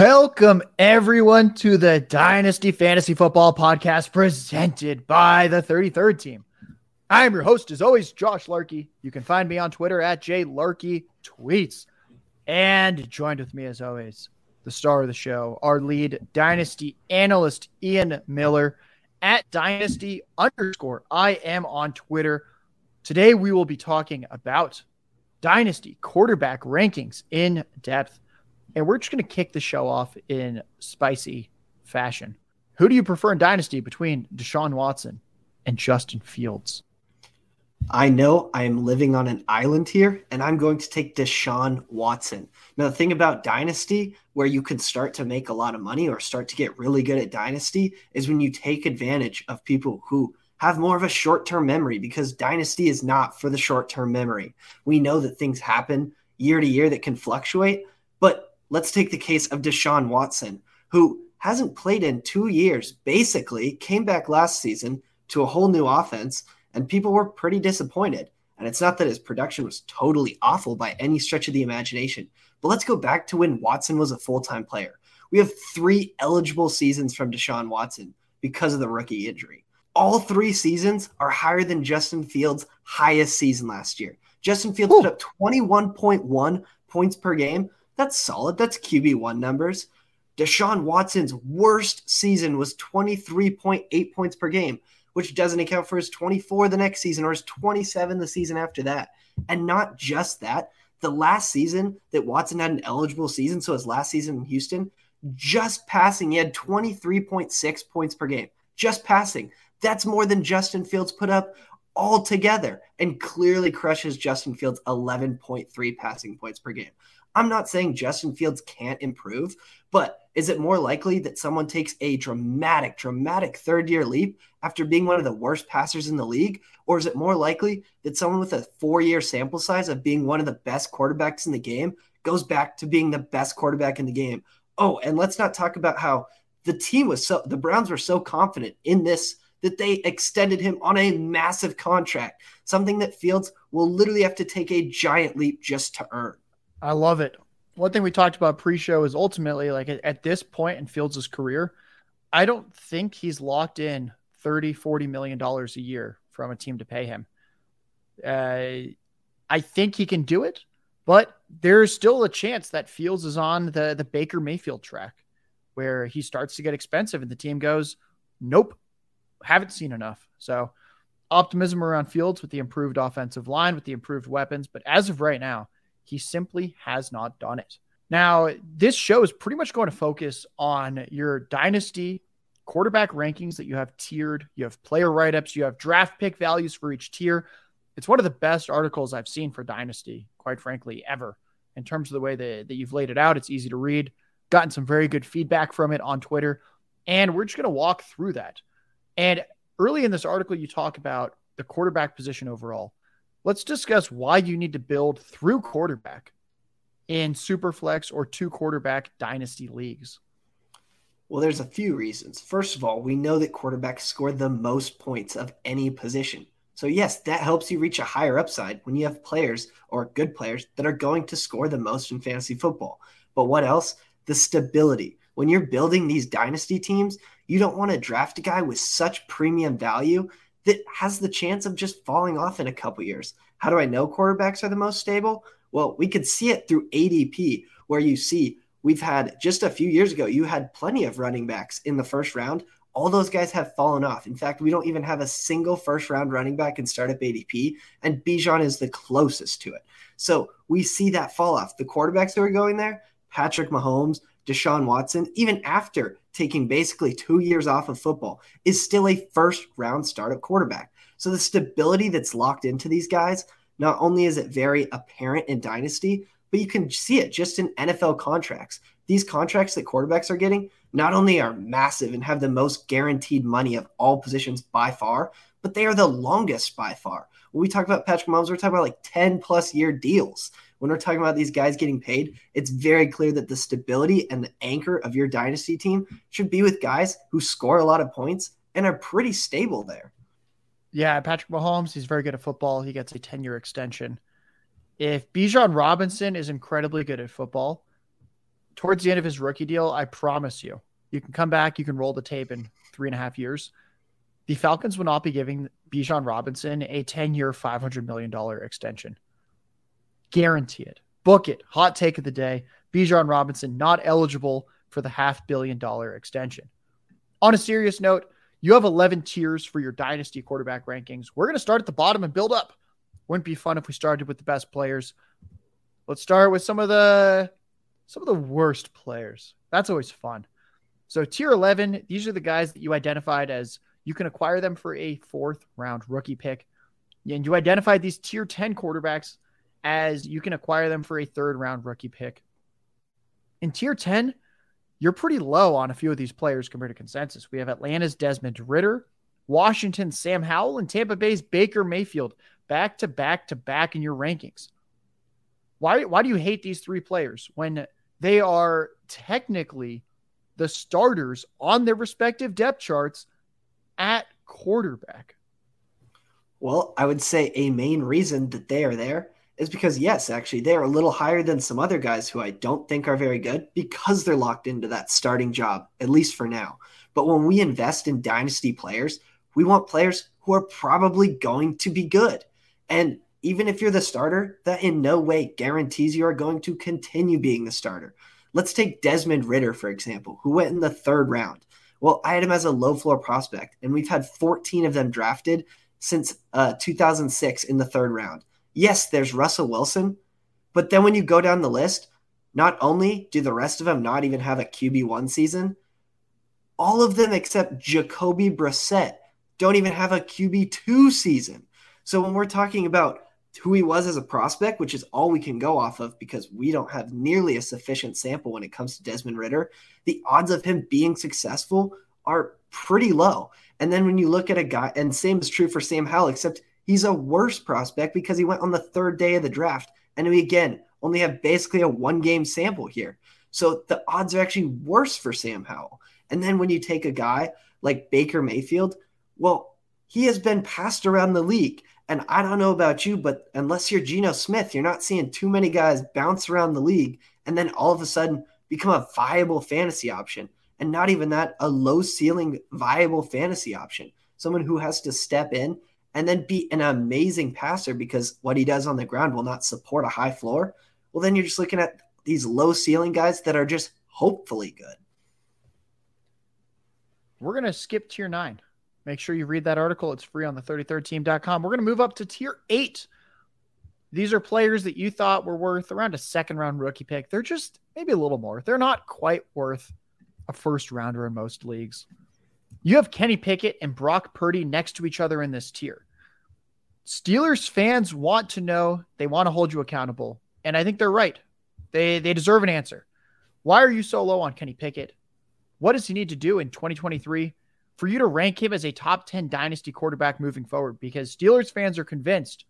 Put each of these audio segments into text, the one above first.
Welcome, everyone, to the Dynasty Fantasy Football Podcast presented by the 33rd team. I'm your host, as always, Josh Larky. You can find me on Twitter at JLarkyTweets. And joined with me, as always, the star of the show, our lead Dynasty analyst, Ian Miller, at Dynasty underscore. IM on Twitter. Today, we will be talking about Dynasty quarterback rankings in depth. And we're just going to kick the show off in spicy fashion. Who do you prefer in Dynasty between Deshaun Watson and Justin Fields? I know I am living on an island here, and I'm going to take Deshaun Watson. Now, the thing about Dynasty, where you can start to make a lot of money or start to get really good at Dynasty, is when you take advantage of people who have more of a short term memory because Dynasty is not for the short term memory. We know that things happen year to year that can fluctuate, but let's take the case of Deshaun Watson, who hasn't played in two years, basically came back last season to a whole new offense, and people were pretty disappointed. And it's not that his production was totally awful by any stretch of the imagination, but let's go back to when Watson was a full time player. We have three eligible seasons from Deshaun Watson because of the rookie injury. All three seasons are higher than Justin Fields' highest season last year. Justin Fields Ooh. put up 21.1 points per game, that's solid. That's QB1 numbers. Deshaun Watson's worst season was 23.8 points per game, which doesn't account for his 24 the next season or his 27 the season after that. And not just that, the last season that Watson had an eligible season, so his last season in Houston, just passing, he had 23.6 points per game. Just passing. That's more than Justin Fields put up altogether and clearly crushes Justin Fields' 11.3 passing points per game. I'm not saying Justin Fields can't improve, but is it more likely that someone takes a dramatic, dramatic third year leap after being one of the worst passers in the league? Or is it more likely that someone with a four year sample size of being one of the best quarterbacks in the game goes back to being the best quarterback in the game? Oh, and let's not talk about how the team was so, the Browns were so confident in this that they extended him on a massive contract, something that Fields will literally have to take a giant leap just to earn. I love it. One thing we talked about pre-show is ultimately like at, this point in Fields' career, I don't think he's locked in 30, 40 million dollars a year from a team to pay him. Uh, I think he can do it, but there's still a chance that Fields is on the the Baker Mayfield track where he starts to get expensive and the team goes, "Nope, haven't seen enough." So, optimism around Fields with the improved offensive line, with the improved weapons, but as of right now, he simply has not done it. Now, this show is pretty much going to focus on your dynasty quarterback rankings that you have tiered. You have player write ups, you have draft pick values for each tier. It's one of the best articles I've seen for Dynasty, quite frankly, ever. In terms of the way that, that you've laid it out, it's easy to read. Gotten some very good feedback from it on Twitter. And we're just going to walk through that. And early in this article, you talk about the quarterback position overall let's discuss why you need to build through quarterback in superflex or two quarterback dynasty leagues. Well, there's a few reasons. First of all, we know that quarterbacks score the most points of any position. So, yes, that helps you reach a higher upside when you have players or good players that are going to score the most in fantasy football. But what else? The stability. When you're building these dynasty teams, you don't want to draft a guy with such premium value that has the chance of just falling off in a couple years. How do I know quarterbacks are the most stable? Well, we could see it through ADP, where you see we've had just a few years ago, you had plenty of running backs in the first round. All those guys have fallen off. In fact, we don't even have a single first round running back in startup ADP, and Bijan is the closest to it. So we see that fall off. The quarterbacks that are going there, Patrick Mahomes, Deshaun Watson, even after taking basically two years off of football, is still a first round startup quarterback. So the stability that's locked into these guys, not only is it very apparent in Dynasty, but you can see it just in NFL contracts. These contracts that quarterbacks are getting not only are massive and have the most guaranteed money of all positions by far, but they are the longest by far. When we talk about Patrick Mahomes, we're talking about like 10 plus year deals when we're talking about these guys getting paid, it's very clear that the stability and the anchor of your dynasty team should be with guys who score a lot of points and are pretty stable there. Yeah, Patrick Mahomes, he's very good at football. He gets a 10 year extension. If Bijan Robinson is incredibly good at football, towards the end of his rookie deal, I promise you, you can come back, you can roll the tape in three and a half years. The Falcons will not be giving Bijan Robinson a 10 year, $500 million extension. Guarantee it. Book it. Hot take of the day. Bijan Robinson not eligible for the half billion dollar extension. On a serious note, you have 11 tiers for your dynasty quarterback rankings. We're going to start at the bottom and build up. Wouldn't be fun if we started with the best players. Let's start with some of the some of the worst players. That's always fun. So tier 11, these are the guys that you identified as you can acquire them for a fourth round rookie pick. And you identified these tier 10 quarterbacks as you can acquire them for a third round rookie pick. In tier 10, you're pretty low on a few of these players compared to consensus. We have Atlanta's Desmond Ridder, Washington's Sam Howell, and Tampa Bay's Baker Mayfield back to back to back in your rankings. Why, why do you hate these three players when they are technically the starters on their respective depth charts at quarterback? Well, I would say a main reason that they are there is because yes, actually they are a little higher than some other guys who I don't think are very good because they're locked into that starting job at least for now. But when we invest in dynasty players, we want players who are probably going to be good. And even if you're the starter, that in no way guarantees you are going to continue being the starter. Let's take Desmond Ridder, for example, who went in the third round. Well, I had him as a low floor prospect, and we've had 14 of them drafted since uh, 2006 in the third round. Yes, there's Russell Wilson, but then when you go down the list, not only do the rest of them not even have a QB1 season, all of them except Jacoby Brissett don't even have a QB2 season. So when we're talking about who he was as a prospect, which is all we can go off of because we don't have nearly a sufficient sample when it comes to Desmond Ridder, the odds of him being successful are pretty low. And then when you look at a guy, and same is true for Sam Howell, except He's a worse prospect because he went on the third day of the draft. And we again only have basically a one game sample here. So the odds are actually worse for Sam Howell. And then when you take a guy like Baker Mayfield, well, he has been passed around the league. And I don't know about you, but unless you're Geno Smith, you're not seeing too many guys bounce around the league and then all of a sudden become a viable fantasy option. And not even that, a low ceiling, viable fantasy option. Someone who has to step in and then be an amazing passer because what he does on the ground will not support a high floor, well, then you're just looking at these low ceiling guys that are just hopefully good. We're going to skip tier nine. Make sure you read that article. It's free on the 33rdteam.com. We're going to move up to tier eight. These are players that you thought were worth around a second round rookie pick. They're just maybe a little more. They're not quite worth a first rounder in most leagues. You have Kenny Pickett and Brock Purdy next to each other in this tier. Steelers fans want to know, they want to hold you accountable. And I think they're right. They they deserve an answer. Why are you so low on Kenny Pickett? What does he need to do in 2023 for you to rank him as a top 10 dynasty quarterback moving forward? Because Steelers fans are convinced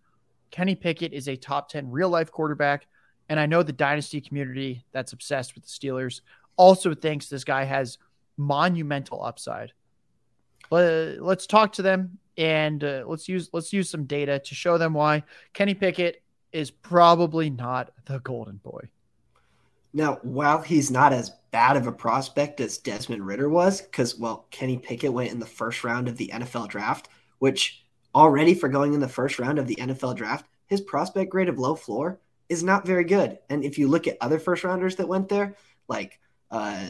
Kenny Pickett is a top 10 real life quarterback. And I know the dynasty community that's obsessed with the Steelers also thinks this guy has monumental upside. Let, let's talk to them and uh, let's use let's use some data to show them why Kenny Pickett is probably not the golden boy. Now, while he's not as bad of a prospect as Desmond Ridder was, because well, Kenny Pickett went in the first round of the NFL draft, which already for going in the first round of the NFL draft, his prospect grade of low floor is not very good. And if you look at other first rounders that went there, like uh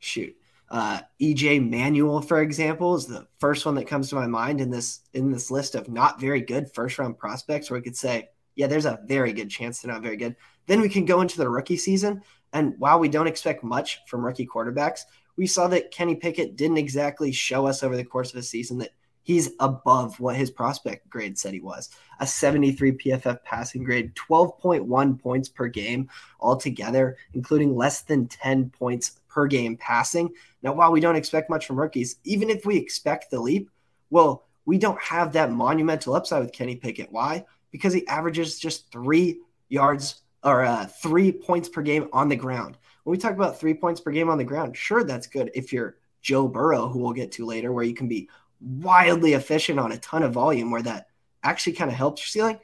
shoot, uh, EJ Manuel, for example, is the first one that comes to my mind in this in this list of not very good first round prospects. Where we could say, yeah, there's a very good chance they're not very good. Then we can go into the rookie season, and while we don't expect much from rookie quarterbacks, we saw that Kenny Pickett didn't exactly show us over the course of a season that he's above what his prospect grade said he was. A 73 PFF passing grade, 12.1 points per game altogether, including less than 10 points per game passing. Now, while we don't expect much from rookies, even if we expect the leap, well, we don't have that monumental upside with Kenny Pickett. Why? Because he averages just three yards or uh, three points per game on the ground. When we talk about three points per game on the ground, sure, that's good if you're Joe Burrow, who we'll get to later, where you can be wildly efficient on a ton of volume, where that actually kind of helps your ceiling.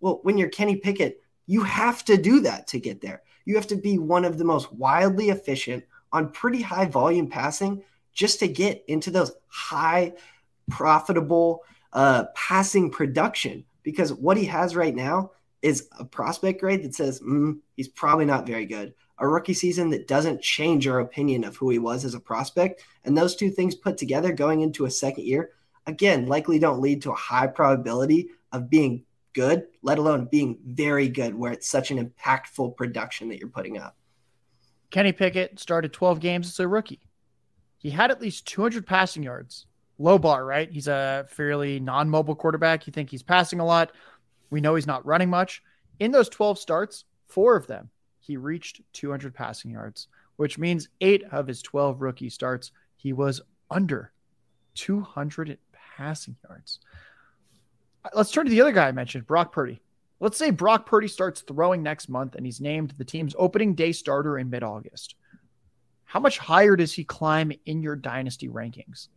Well, when you're Kenny Pickett, you have to do that to get there You have to be one of the most wildly efficient on pretty high volume passing just to get into those high profitable uh, passing production. Because what he has right now is a prospect grade that says mm, he's probably not very good. A rookie season that doesn't change our opinion of who he was as a prospect. And those two things put together going into a second year, again, likely don't lead to a high probability of being good, let alone being very good, where it's such an impactful production that you're putting up. Kenny Pickett started 12 games as a rookie. He had at least 200 passing yards. Low bar, right? He's a fairly non mobile quarterback. You think he's passing a lot. We know he's not running much. In those 12 starts, four of them, he reached 200 passing yards, which means eight of his 12 rookie starts, he was under 200 passing yards. Let's turn to the other guy I mentioned, Brock Purdy. Let's say Brock Purdy starts throwing next month and he's named the team's opening day starter in mid August. How much higher does he climb in your dynasty rankings?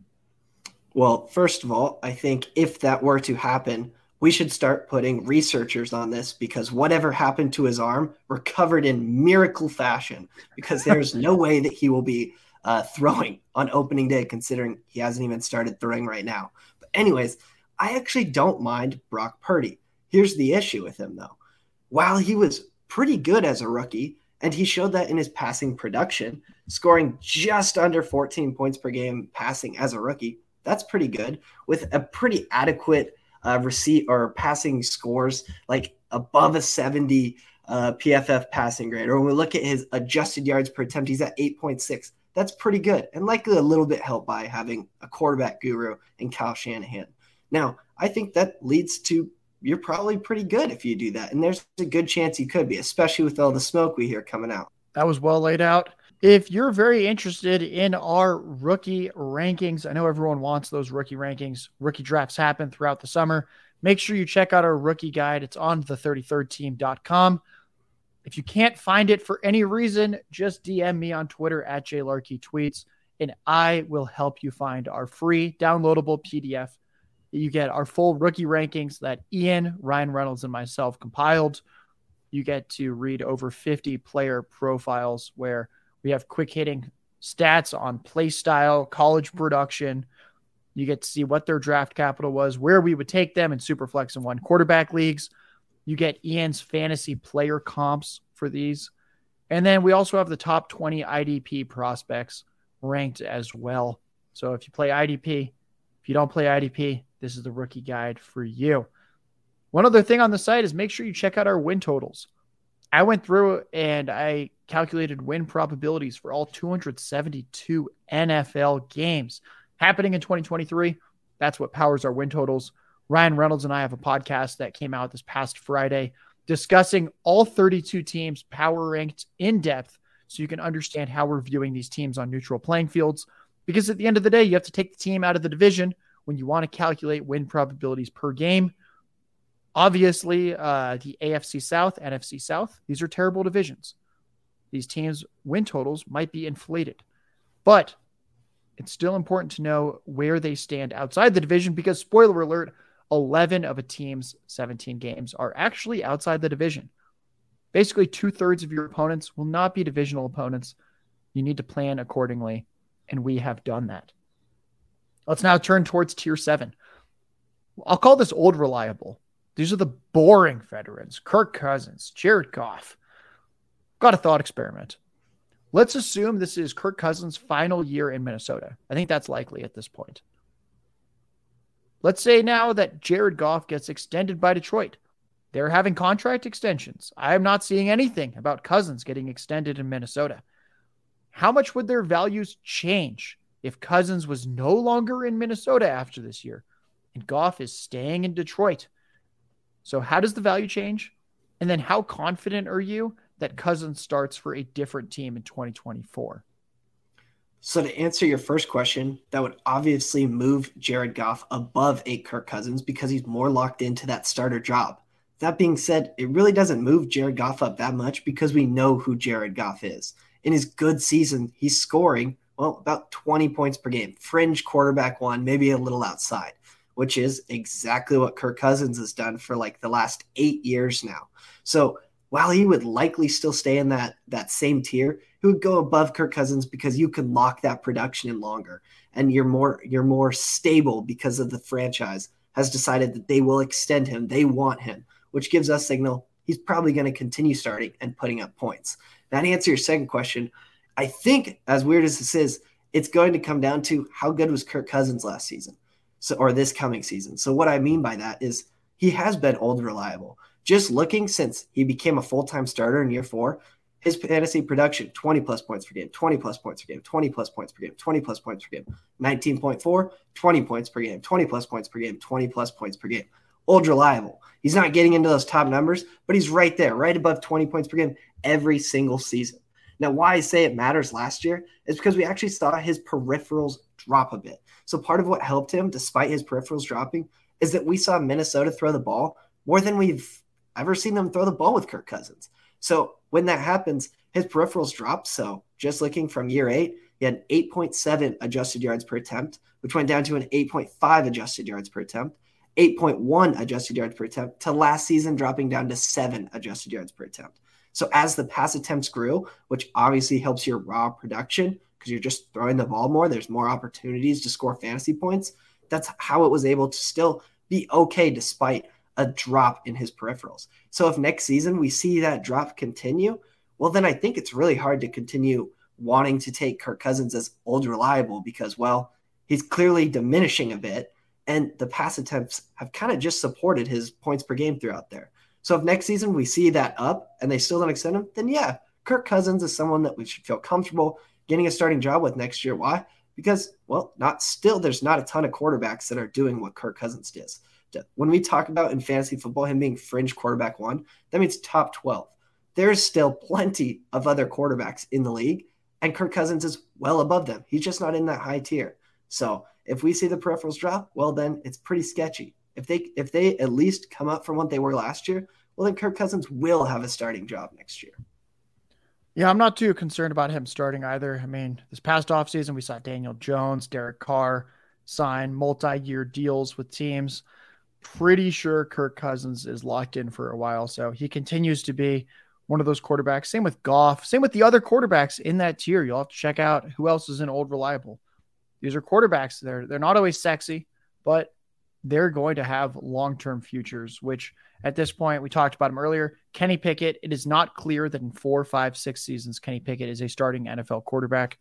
Well, first of all, I think if that were to happen, we should start putting researchers on this because whatever happened to his arm recovered in miracle fashion because there's no way that he will be uh, throwing on opening day, considering he hasn't even started throwing right now. But, anyways, I actually don't mind Brock Purdy. Here's the issue with him, though. While he was pretty good as a rookie, and he showed that in his passing production, scoring just under 14 points per game passing as a rookie, that's pretty good with a pretty adequate uh, receipt or passing scores, like above a 70 uh, PFF passing grade. Or when we look at his adjusted yards per attempt, he's at 8.6. That's pretty good, and likely a little bit helped by having a quarterback guru in Kyle Shanahan. Now, I think that leads to you're probably pretty good if you do that, and there's a good chance you could be, especially with all the smoke we hear coming out. That was well laid out. If you're very interested in our rookie rankings, I know everyone wants those rookie rankings. Rookie drafts happen throughout the summer. Make sure you check out our rookie guide. It's on the 33rdteam.com. If you can't find it for any reason, just DM me on Twitter at jlarky and I will help you find our free downloadable PDF. You get our full rookie rankings that Ian, Ryan Reynolds, and myself compiled. You get to read over 50 player profiles where we have quick hitting stats on play style, college production. You get to see what their draft capital was, where we would take them in Superflex and one quarterback leagues. You get Ian's fantasy player comps for these. And then we also have the top 20 IDP prospects ranked as well. So if you play IDP, if you don't play IDP, this is the rookie guide for you. One other thing on the site is make sure you check out our win totals. I went through and I calculated win probabilities for all 272 NFL games happening in 2023. That's what powers our win totals. Ryan Reynolds and I have a podcast that came out this past Friday discussing all 32 teams power ranked in depth so you can understand how we're viewing these teams on neutral playing fields. Because at the end of the day, you have to take the team out of the division when you want to calculate win probabilities per game. Obviously, uh, the AFC South, NFC South, these are terrible divisions. These teams' win totals might be inflated, but it's still important to know where they stand outside the division because, spoiler alert, 11 of a team's 17 games are actually outside the division. Basically, two thirds of your opponents will not be divisional opponents. You need to plan accordingly, and we have done that. Let's now turn towards tier seven. I'll call this old reliable these are the boring veterans Kirk Cousins, Jared Goff. Got a thought experiment. Let's assume this is Kirk Cousins' final year in Minnesota. I think that's likely at this point. Let's say now that Jared Goff gets extended by Detroit. They're having contract extensions. I am not seeing anything about Cousins getting extended in Minnesota. How much would their values change if Cousins was no longer in Minnesota after this year and Goff is staying in Detroit? So, how does the value change? And then, how confident are you that Cousins starts for a different team in 2024? So, to answer your first question, that would obviously move Jared Goff above a Kirk Cousins because he's more locked into that starter job. That being said, it really doesn't move Jared Goff up that much because we know who Jared Goff is. In his good season, he's scoring, well, about 20 points per game, fringe quarterback one, maybe a little outside which is exactly what Kirk Cousins has done for like the last eight years now. So while he would likely still stay in that that same tier, he would go above Kirk Cousins because you can lock that production in longer and you're more you're more stable because of the franchise has decided that they will extend him. They want him, which gives us signal he's probably going to continue starting and putting up points. To answer your second question, I think as weird as this is, it's going to come down to how good was Kirk Cousins last season. So or this coming season. So what I mean by that is he has been old reliable. Just looking since he became a full-time starter in year 4, his fantasy production 20 plus points per game 20 plus points per game 20 plus points per game 20 plus points per game 19.4 20 points per game 20 plus points per game 20 plus points per game old reliable he's not getting into those top numbers but he's right there right above 20 points per game every single season now why i say it matters last year is because we actually saw his peripherals drop a bit so part of what helped him despite his peripherals dropping is that we saw minnesota throw the ball more than we've ever seen them throw the ball with kirk cousins so when that happens, his peripherals drop. So just looking from year eight, he had 8.7 adjusted yards per attempt, which went down to an 8.5 adjusted yards per attempt, 8.1 adjusted yards per attempt, to last season dropping down to seven adjusted yards per attempt. So as the pass attempts grew, which obviously helps your raw production because you're just throwing the ball more, there's more opportunities to score fantasy points. That's how it was able to still be okay despite a drop in his peripherals. So if next season we see that drop continue, well, then I think it's really hard to continue wanting to take Kirk Cousins as old reliable because, well, he's clearly diminishing a bit. And the pass attempts have kind of just supported his points per game throughout there. So if next season we see that up and they still don't extend him, then yeah, Kirk Cousins is someone that we should feel comfortable getting a starting job with next year. Why? Because, well, not still, there's not a ton of quarterbacks that are doing what Kirk Cousins does when we talk about in fantasy football him being fringe quarterback one, that means top 12. There's still plenty of other quarterbacks in the league, and Kirk Cousins is well above them. He's just not in that high tier. So if we see the peripherals drop, well then it's pretty sketchy. If they if they at least come up from what they were last year, well then Kirk Cousins will have a starting job next year. Yeah, I'm not too concerned about him starting either. I mean, this past offseason, we saw Daniel Jones, Derek Carr sign multi-year deals with teams pretty sure Kirk Cousins is locked in for a while. So he continues to be one of those quarterbacks. Same with Goff. Same with the other quarterbacks in that tier. You'll have to check out who else is an old reliable. These are quarterbacks. They're they're not always sexy, but they're going to have long-term futures, which at this point, we talked about him earlier. Kenny Pickett, it is not clear that in four, five, six seasons, Kenny Pickett is a starting NFL quarterback.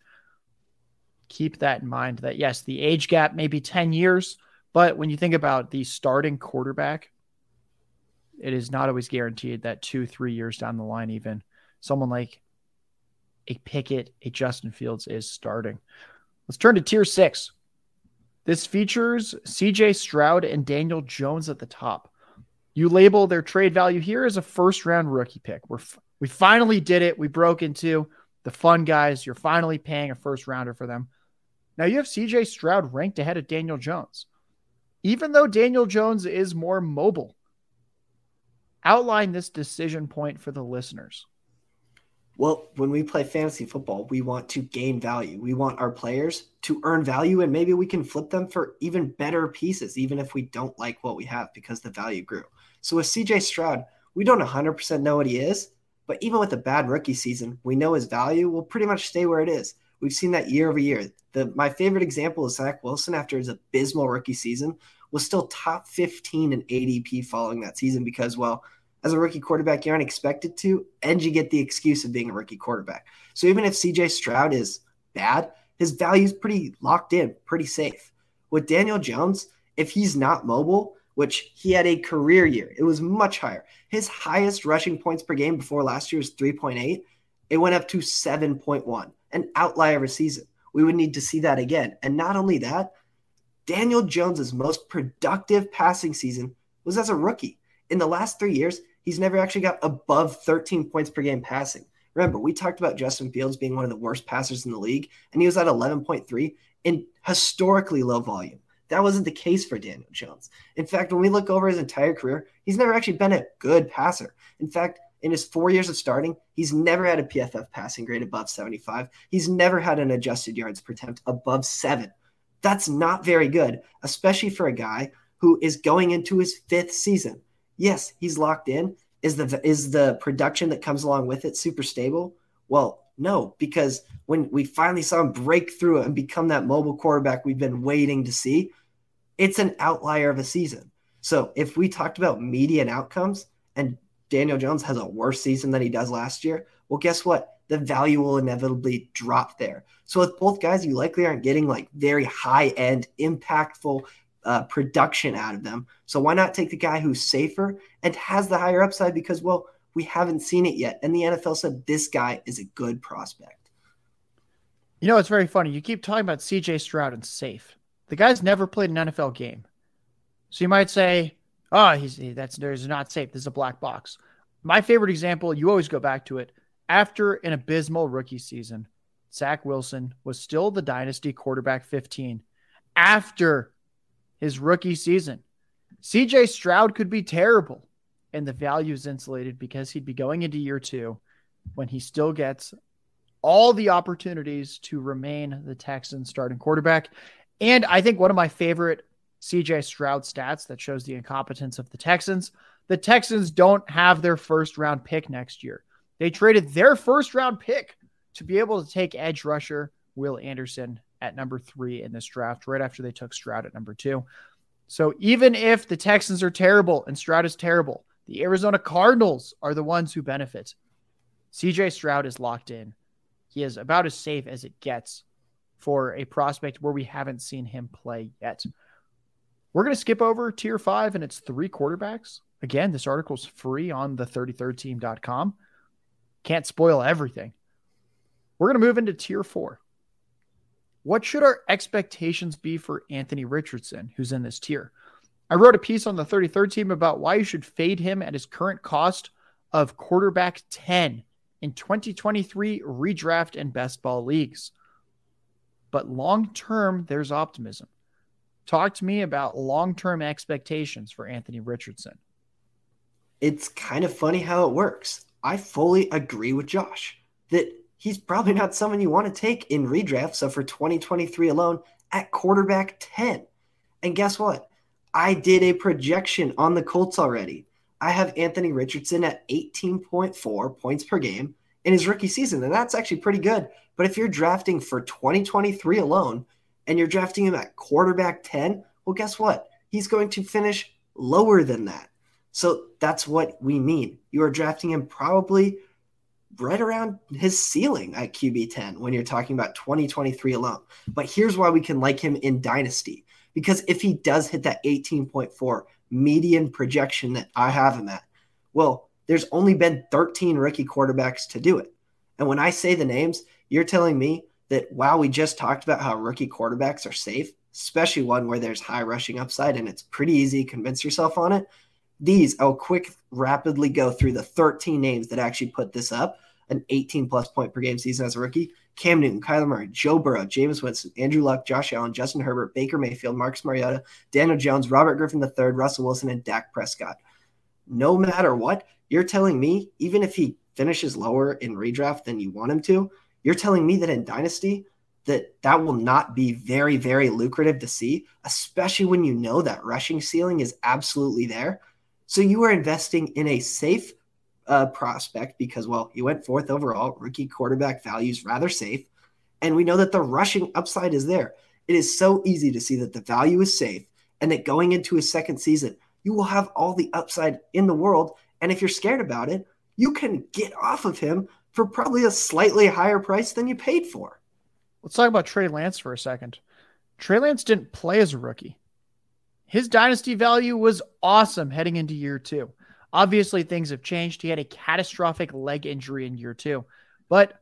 Keep that in mind that yes, the age gap may be 10 years, but when you think about the starting quarterback, it is not always guaranteed that two, three years down the line, even someone like a Pickett, a Justin Fields is starting. Let's turn to tier six. This features CJ Stroud and Daniel Jones at the top. You label their trade value here as a first round rookie pick. We're f- we finally did it. We broke into the fun guys. You're finally paying a first rounder for them. Now you have CJ Stroud ranked ahead of Daniel Jones even though Daniel Jones is more mobile. Outline this decision point for the listeners. Well, when we play fantasy football, we want to gain value. We want our players to earn value, and maybe we can flip them for even better pieces, even if we don't like what we have because the value grew. So with CJ Stroud, we don't 100% know what he is, but even with a bad rookie season, we know his value will pretty much stay where it is. We've seen that year over year. The, my favorite example is Zach Wilson after his abysmal rookie season was still top 15 in ADP following that season because, well, as a rookie quarterback, you aren't expected to, and you get the excuse of being a rookie quarterback. So even if CJ Stroud is bad, his value is pretty locked in, pretty safe. With Daniel Jones, if he's not mobile, which he had a career year, it was much higher. His highest rushing points per game before last year was 3.8. It went up to 7.1, an outlier of a season. We would need to see that again. And not only that, Daniel Jones's most productive passing season was as a rookie. In the last three years, he's never actually got above 13 points per game passing. Remember, we talked about Justin Fields being one of the worst passers in the league, and he was at 11.3 in historically low volume. That wasn't the case for Daniel Jones. In fact, when we look over his entire career, he's never actually been a good passer. In fact, in his four years of starting, he's never had a PFF passing grade above 75. He's never had an adjusted yards per attempt above seven. That's not very good, especially for a guy who is going into his fifth season. Yes, he's locked in, Is the is the production that comes along with it super stable? Well, no, because when we finally saw him break through and become that mobile quarterback we've been waiting to see, it's an outlier of a season. So if we talked about median outcomes and Daniel Jones has a worse season than he does last year, well, guess what? The value will inevitably drop there. So with both guys, you likely aren't getting like very high end, impactful uh, production out of them. So why not take the guy who's safer and has the higher upside? Because well, we haven't seen it yet, and the NFL said this guy is a good prospect. You know, it's very funny. You keep talking about C.J. Stroud and safe. The guy's never played an NFL game. So you might say, "Oh, he's that's there's not safe. This is a black box." My favorite example, you always go back to it. After an abysmal rookie season, Zach Wilson was still the dynasty quarterback 15 after his rookie season. CJ Stroud could be terrible, and the value is insulated because he'd be going into year two when he still gets all the opportunities to remain the Texans starting quarterback. And I think one of my favorite CJ Stroud stats that shows the incompetence of the Texans. The Texans don't have their first round pick next year. They traded their first round pick to be able to take edge rusher Will Anderson at number three in this draft, right after they took Stroud at number two. So even if the Texans are terrible and Stroud is terrible, the Arizona Cardinals are the ones who benefit. CJ Stroud is locked in. He is about as safe as it gets for a prospect where we haven't seen him play yet. We're going to skip over tier five and it's three quarterbacks. Again, this article's free on the 33rdteam.com. Can't spoil everything. We're going to move into tier four. What should our expectations be for Anthony Richardson, who's in this tier? I wrote a piece on the 33rd team about why you should fade him at his current cost of quarterback 10 in 2023 redraft and best ball leagues. But long term, there's optimism. Talk to me about long term expectations for Anthony Richardson. It's kind of funny how it works. I fully agree with Josh that he's probably not someone you want to take in redraft. So for 2023 alone, at quarterback 10. And guess what? I did a projection on the Colts already. I have Anthony Richardson at 18.4 points per game in his rookie season, and that's actually pretty good. But if you're drafting for 2023 alone, and you're drafting him at quarterback 10, well, guess what? He's going to finish lower than that. So that's what we mean. You are drafting him probably right around his ceiling at QB 10 when you're talking about 2023 alone. But here's why we can like him in Dynasty. Because if he does hit that 18.4 median projection that I have him at, well, there's only been 13 rookie quarterbacks to do it. And when I say the names, you're telling me that while we just talked about how rookie quarterbacks are safe, especially one where there's high rushing upside and it's pretty easy to convince yourself on it. These, I'll quick rapidly go through the 13 names that actually put this up an 18 plus point per game season as a rookie. Cam Newton, Kyler Murray, Joe Burrow, Jameis Winston, Andrew Luck, Josh Allen, Justin Herbert, Baker Mayfield, Marcus Mariota, Daniel Jones, Robert Griffin III, Russell Wilson, and Dak Prescott. No matter what, you're telling me, even if he finishes lower in redraft than you want him to, you're telling me that in Dynasty, that that will not be very, very lucrative to see, especially when you know that rushing ceiling is absolutely there. So you are investing in a safe uh, prospect because, well, he went fourth overall. Rookie quarterback values rather safe. And we know that the rushing upside is there. It is so easy to see that the value is safe and that going into his second season, you will have all the upside in the world. And if you're scared about it, you can get off of him for probably a slightly higher price than you paid for. Let's talk about Trey Lance for a second. Trey Lance didn't play as a rookie. His dynasty value was awesome heading into year two. Obviously, things have changed. He had a catastrophic leg injury in year two. But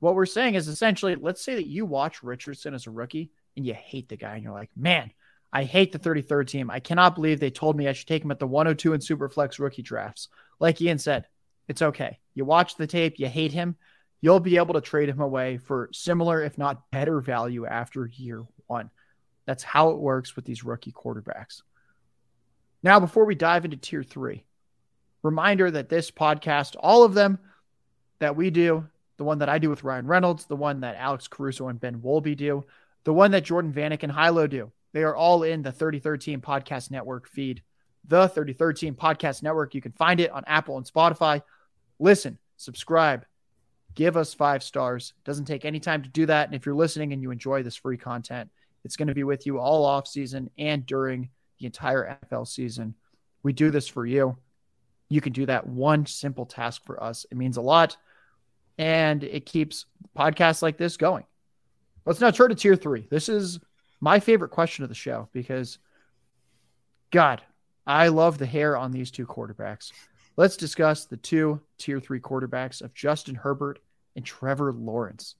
what we're saying is essentially let's say that you watch Richardson as a rookie and you hate the guy and you're like, man, I hate the 33rd team. I cannot believe they told me I should take him at the 102 and Superflex rookie drafts. Like Ian said, it's okay. You watch the tape, you hate him, you'll be able to trade him away for similar, if not better value after year one. That's how it works with these rookie quarterbacks. Now, before we dive into tier three, reminder that this podcast, all of them that we do, the one that I do with Ryan Reynolds, the one that Alex Caruso and Ben Wolby do, the one that Jordan Vanek and Hilo do, they are all in the 33rd Team Podcast Network feed. the 33rd Team Podcast Network. You can find it on Apple and Spotify. Listen, subscribe, give us five stars. Doesn't take any time to do that. And if you're listening and you enjoy this free content, it's going to be with you all off season and during the entire NFL season. We do this for you. You can do that one simple task for us. It means a lot and it keeps podcasts like this going. Let's now turn to tier three. This is my favorite question of the show because, God, I love the hair on these two quarterbacks. Let's discuss the two tier three quarterbacks of Justin Herbert and Trevor Lawrence.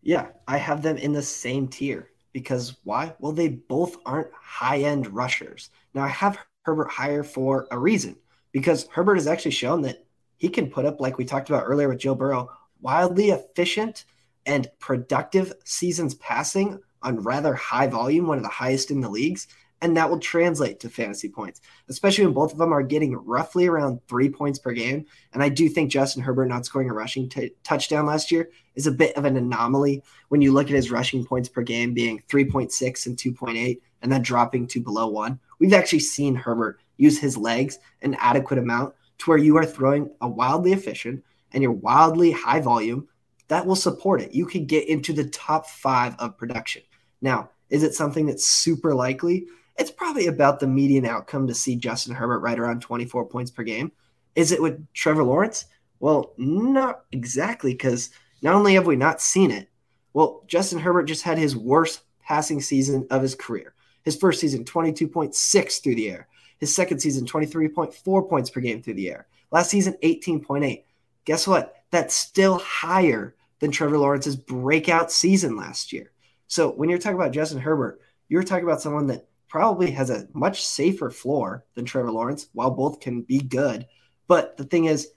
Yeah, I have them in the same tier because why? Well, they both aren't high end rushers. Now, I have Herbert higher for a reason because Herbert has actually shown that he can put up, like we talked about earlier with Joe Burrow, wildly efficient and productive seasons passing on rather high volume, one of the highest in the leagues and that will translate to fantasy points, especially when both of them are getting roughly around three points per game. And I do think Justin Herbert not scoring a rushing t- touchdown last year is a bit of an anomaly when you look at his rushing points per game being 3.6 and 2.8 and then dropping to below one. We've actually seen Herbert use his legs an adequate amount to where you are throwing a wildly efficient and you're wildly high volume that will support it. You can get into the top five of production. Now, is it something that's super likely? it's probably about the median outcome to see Justin Herbert right around 24 points per game. Is it with Trevor Lawrence? Well, not exactly, because not only have we not seen it, well, Justin Herbert just had his worst passing season of his career. His first season, 22.6 through the air. His second season, 23.4 points per game through the air. Last season, 18.8. Guess what? That's still higher than Trevor Lawrence's breakout season last year. So when you're talking about Justin Herbert, you're talking about someone that probably has a much safer floor than Trevor Lawrence, while both can be good. But the thing is,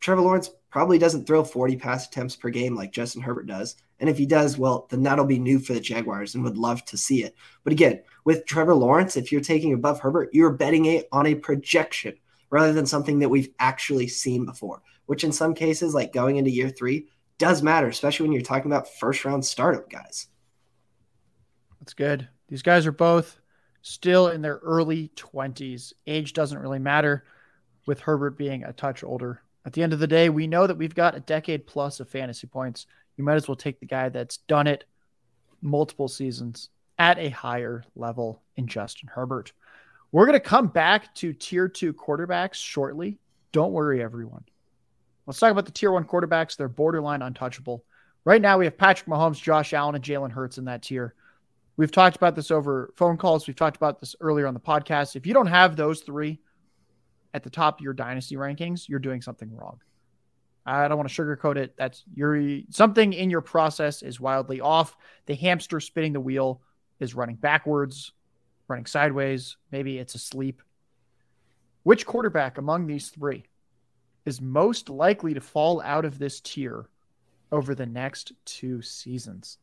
Trevor Lawrence probably doesn't throw 40 pass attempts per game like Justin Herbert does. And if he does, well, then that'll be new for the Jaguars and would love to see it. But again, with Trevor Lawrence, if you're taking above Herbert, you're betting it on a projection rather than something that we've actually seen before, which in some cases, like going into year three, does matter, especially when you're talking about first round startup guys. That's good. These guys are both still in their early 20s. Age doesn't really matter with Herbert being a touch older. At the end of the day, we know that we've got a decade plus of fantasy points. You might as well take the guy that's done it multiple seasons at a higher level in Justin Herbert. We're going to come back to tier two quarterbacks shortly. Don't worry, everyone. Let's talk about the tier one quarterbacks. They're borderline untouchable. Right now, we have Patrick Mahomes, Josh Allen, and Jalen Hurts in that tier. We've talked about this over phone calls. We've talked about this earlier on the podcast. If you don't have those three at the top of your dynasty rankings, you're doing something wrong. I don't want to sugarcoat it. That's your something in your process is wildly off. The hamster spinning the wheel is running backwards, running sideways. Maybe it's asleep. Which quarterback among these three is most likely to fall out of this tier over the next two seasons?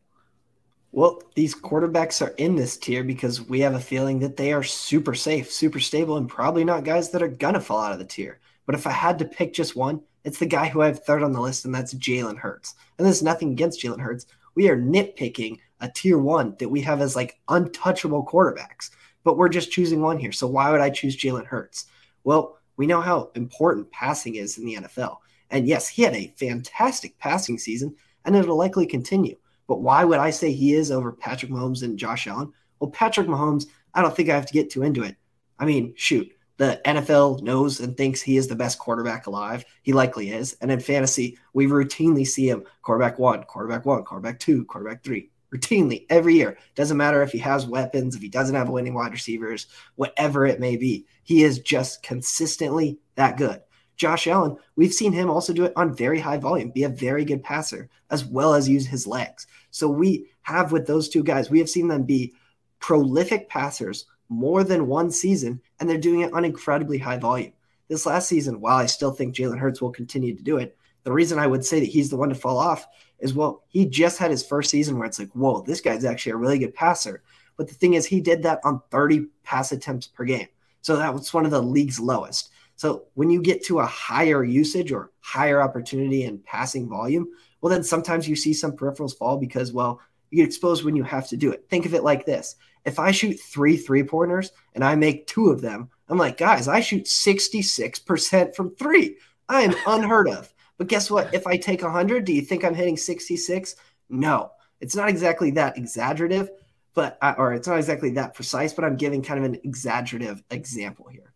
Well, these quarterbacks are in this tier because we have a feeling that they are super safe, super stable, and probably not guys that are going to fall out of the tier. But if I had to pick just one, it's the guy who I have third on the list, and that's Jalen Hurts. And there's nothing against Jalen Hurts. We are nitpicking a tier one that we have as like untouchable quarterbacks, but we're just choosing one here. So why would I choose Jalen Hurts? Well, we know how important passing is in the NFL. And yes, he had a fantastic passing season, and it'll likely continue. But why would I say he is over Patrick Mahomes and Josh Allen? Well, Patrick Mahomes, I don't think I have to get too into it. I mean, shoot, the NFL knows and thinks he is the best quarterback alive. He likely is. And in fantasy, we routinely see him quarterback one, quarterback one, quarterback two, quarterback three, routinely every year. Doesn't matter if he has weapons, if he doesn't have winning wide receivers, whatever it may be. He is just consistently that good. Josh Allen, we've seen him also do it on very high volume, be a very good passer, as well as use his legs. So we have with those two guys, we have seen them be prolific passers more than one season, and they're doing it on incredibly high volume. This last season, while I still think Jalen Hurts will continue to do it, the reason I would say that he's the one to fall off is well, he just had his first season where it's like, whoa, this guy's actually a really good passer. But the thing is, he did that on 30 pass attempts per game. So that was one of the league's lowest. So when you get to a higher usage or higher opportunity and passing volume, well, then sometimes you see some peripherals fall because, well, you get exposed when you have to do it. Think of it like this if I shoot three three pointers and I make two of them, I'm like, guys, I shoot 66% from three. I am unheard of. But guess what? If I take 100, do you think I'm hitting 66? No, it's not exactly that exaggerative, but I, or it's not exactly that precise, but I'm giving kind of an exaggerative example here.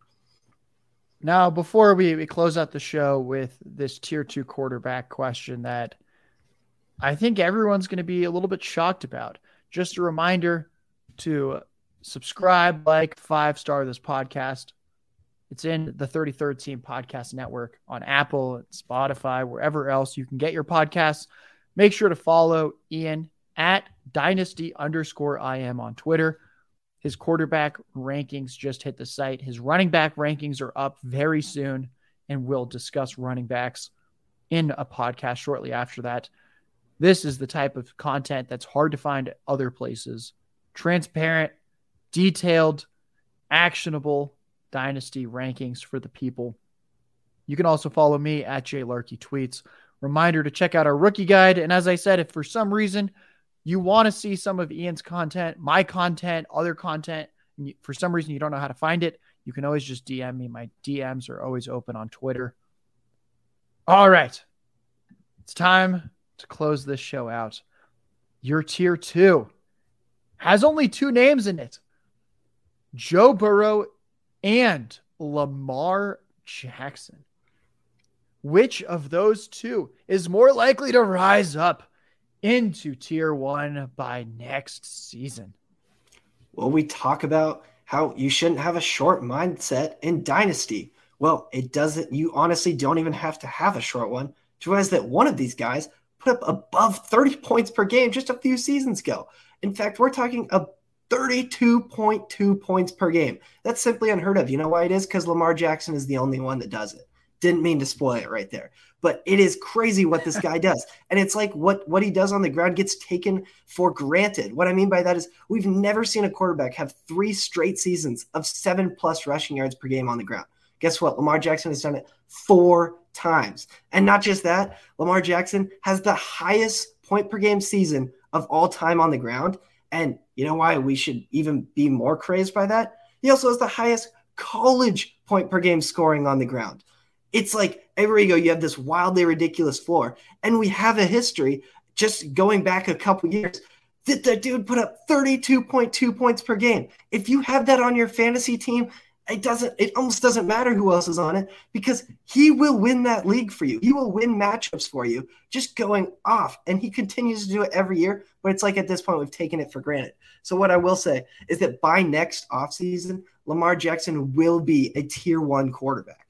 Now, before we, we close out the show with this tier two quarterback question that I think everyone's going to be a little bit shocked about, just a reminder to subscribe, like, five star this podcast. It's in the 33rd Team Podcast Network on Apple, Spotify, wherever else you can get your podcasts. Make sure to follow Ian at dynasty underscore IM on Twitter. His quarterback rankings just hit the site. His running back rankings are up very soon, and we'll discuss running backs in a podcast shortly after that. This is the type of content that's hard to find other places. Transparent, detailed, actionable dynasty rankings for the people. You can also follow me at JLarkyTweets. Reminder to check out our rookie guide. And as I said, if for some reason you want to see some of Ian's content, my content, other content, you, for some reason you don't know how to find it, you can always just DM me. My DMs are always open on Twitter. All right. It's time to close this show out. Your tier two has only two names in it Joe Burrow and Lamar Jackson. Which of those two is more likely to rise up into tier one by next season? Well, we talk about how you shouldn't have a short mindset in Dynasty. Well, it doesn't, you honestly don't even have to have a short one to realize that one of these guys put up above 30 points per game just a few seasons ago. In fact, we're talking a 32.2 points per game. That's simply unheard of. You know why it is? Because Lamar Jackson is the only one that does it. Didn't mean to spoil it right there. But it is crazy what this guy does. And it's like what, what he does on the ground gets taken for granted. What I mean by that is we've never seen a quarterback have three straight seasons of seven plus rushing yards per game on the ground. Guess what? Lamar Jackson has done it four times. And not just that, Lamar Jackson has the highest point per game season of all time on the ground. And you know why we should even be more crazed by that? He also has the highest college point per game scoring on the ground. It's like everywhere you go, you have this wildly ridiculous floor. And we have a history just going back a couple years that the dude put up 32.2 points per game. If you have that on your fantasy team, it doesn't it almost doesn't matter who else is on it because he will win that league for you. He will win matchups for you just going off. And he continues to do it every year, but it's like at this point we've taken it for granted. So what I will say is that by next offseason, Lamar Jackson will be a tier 1 quarterback.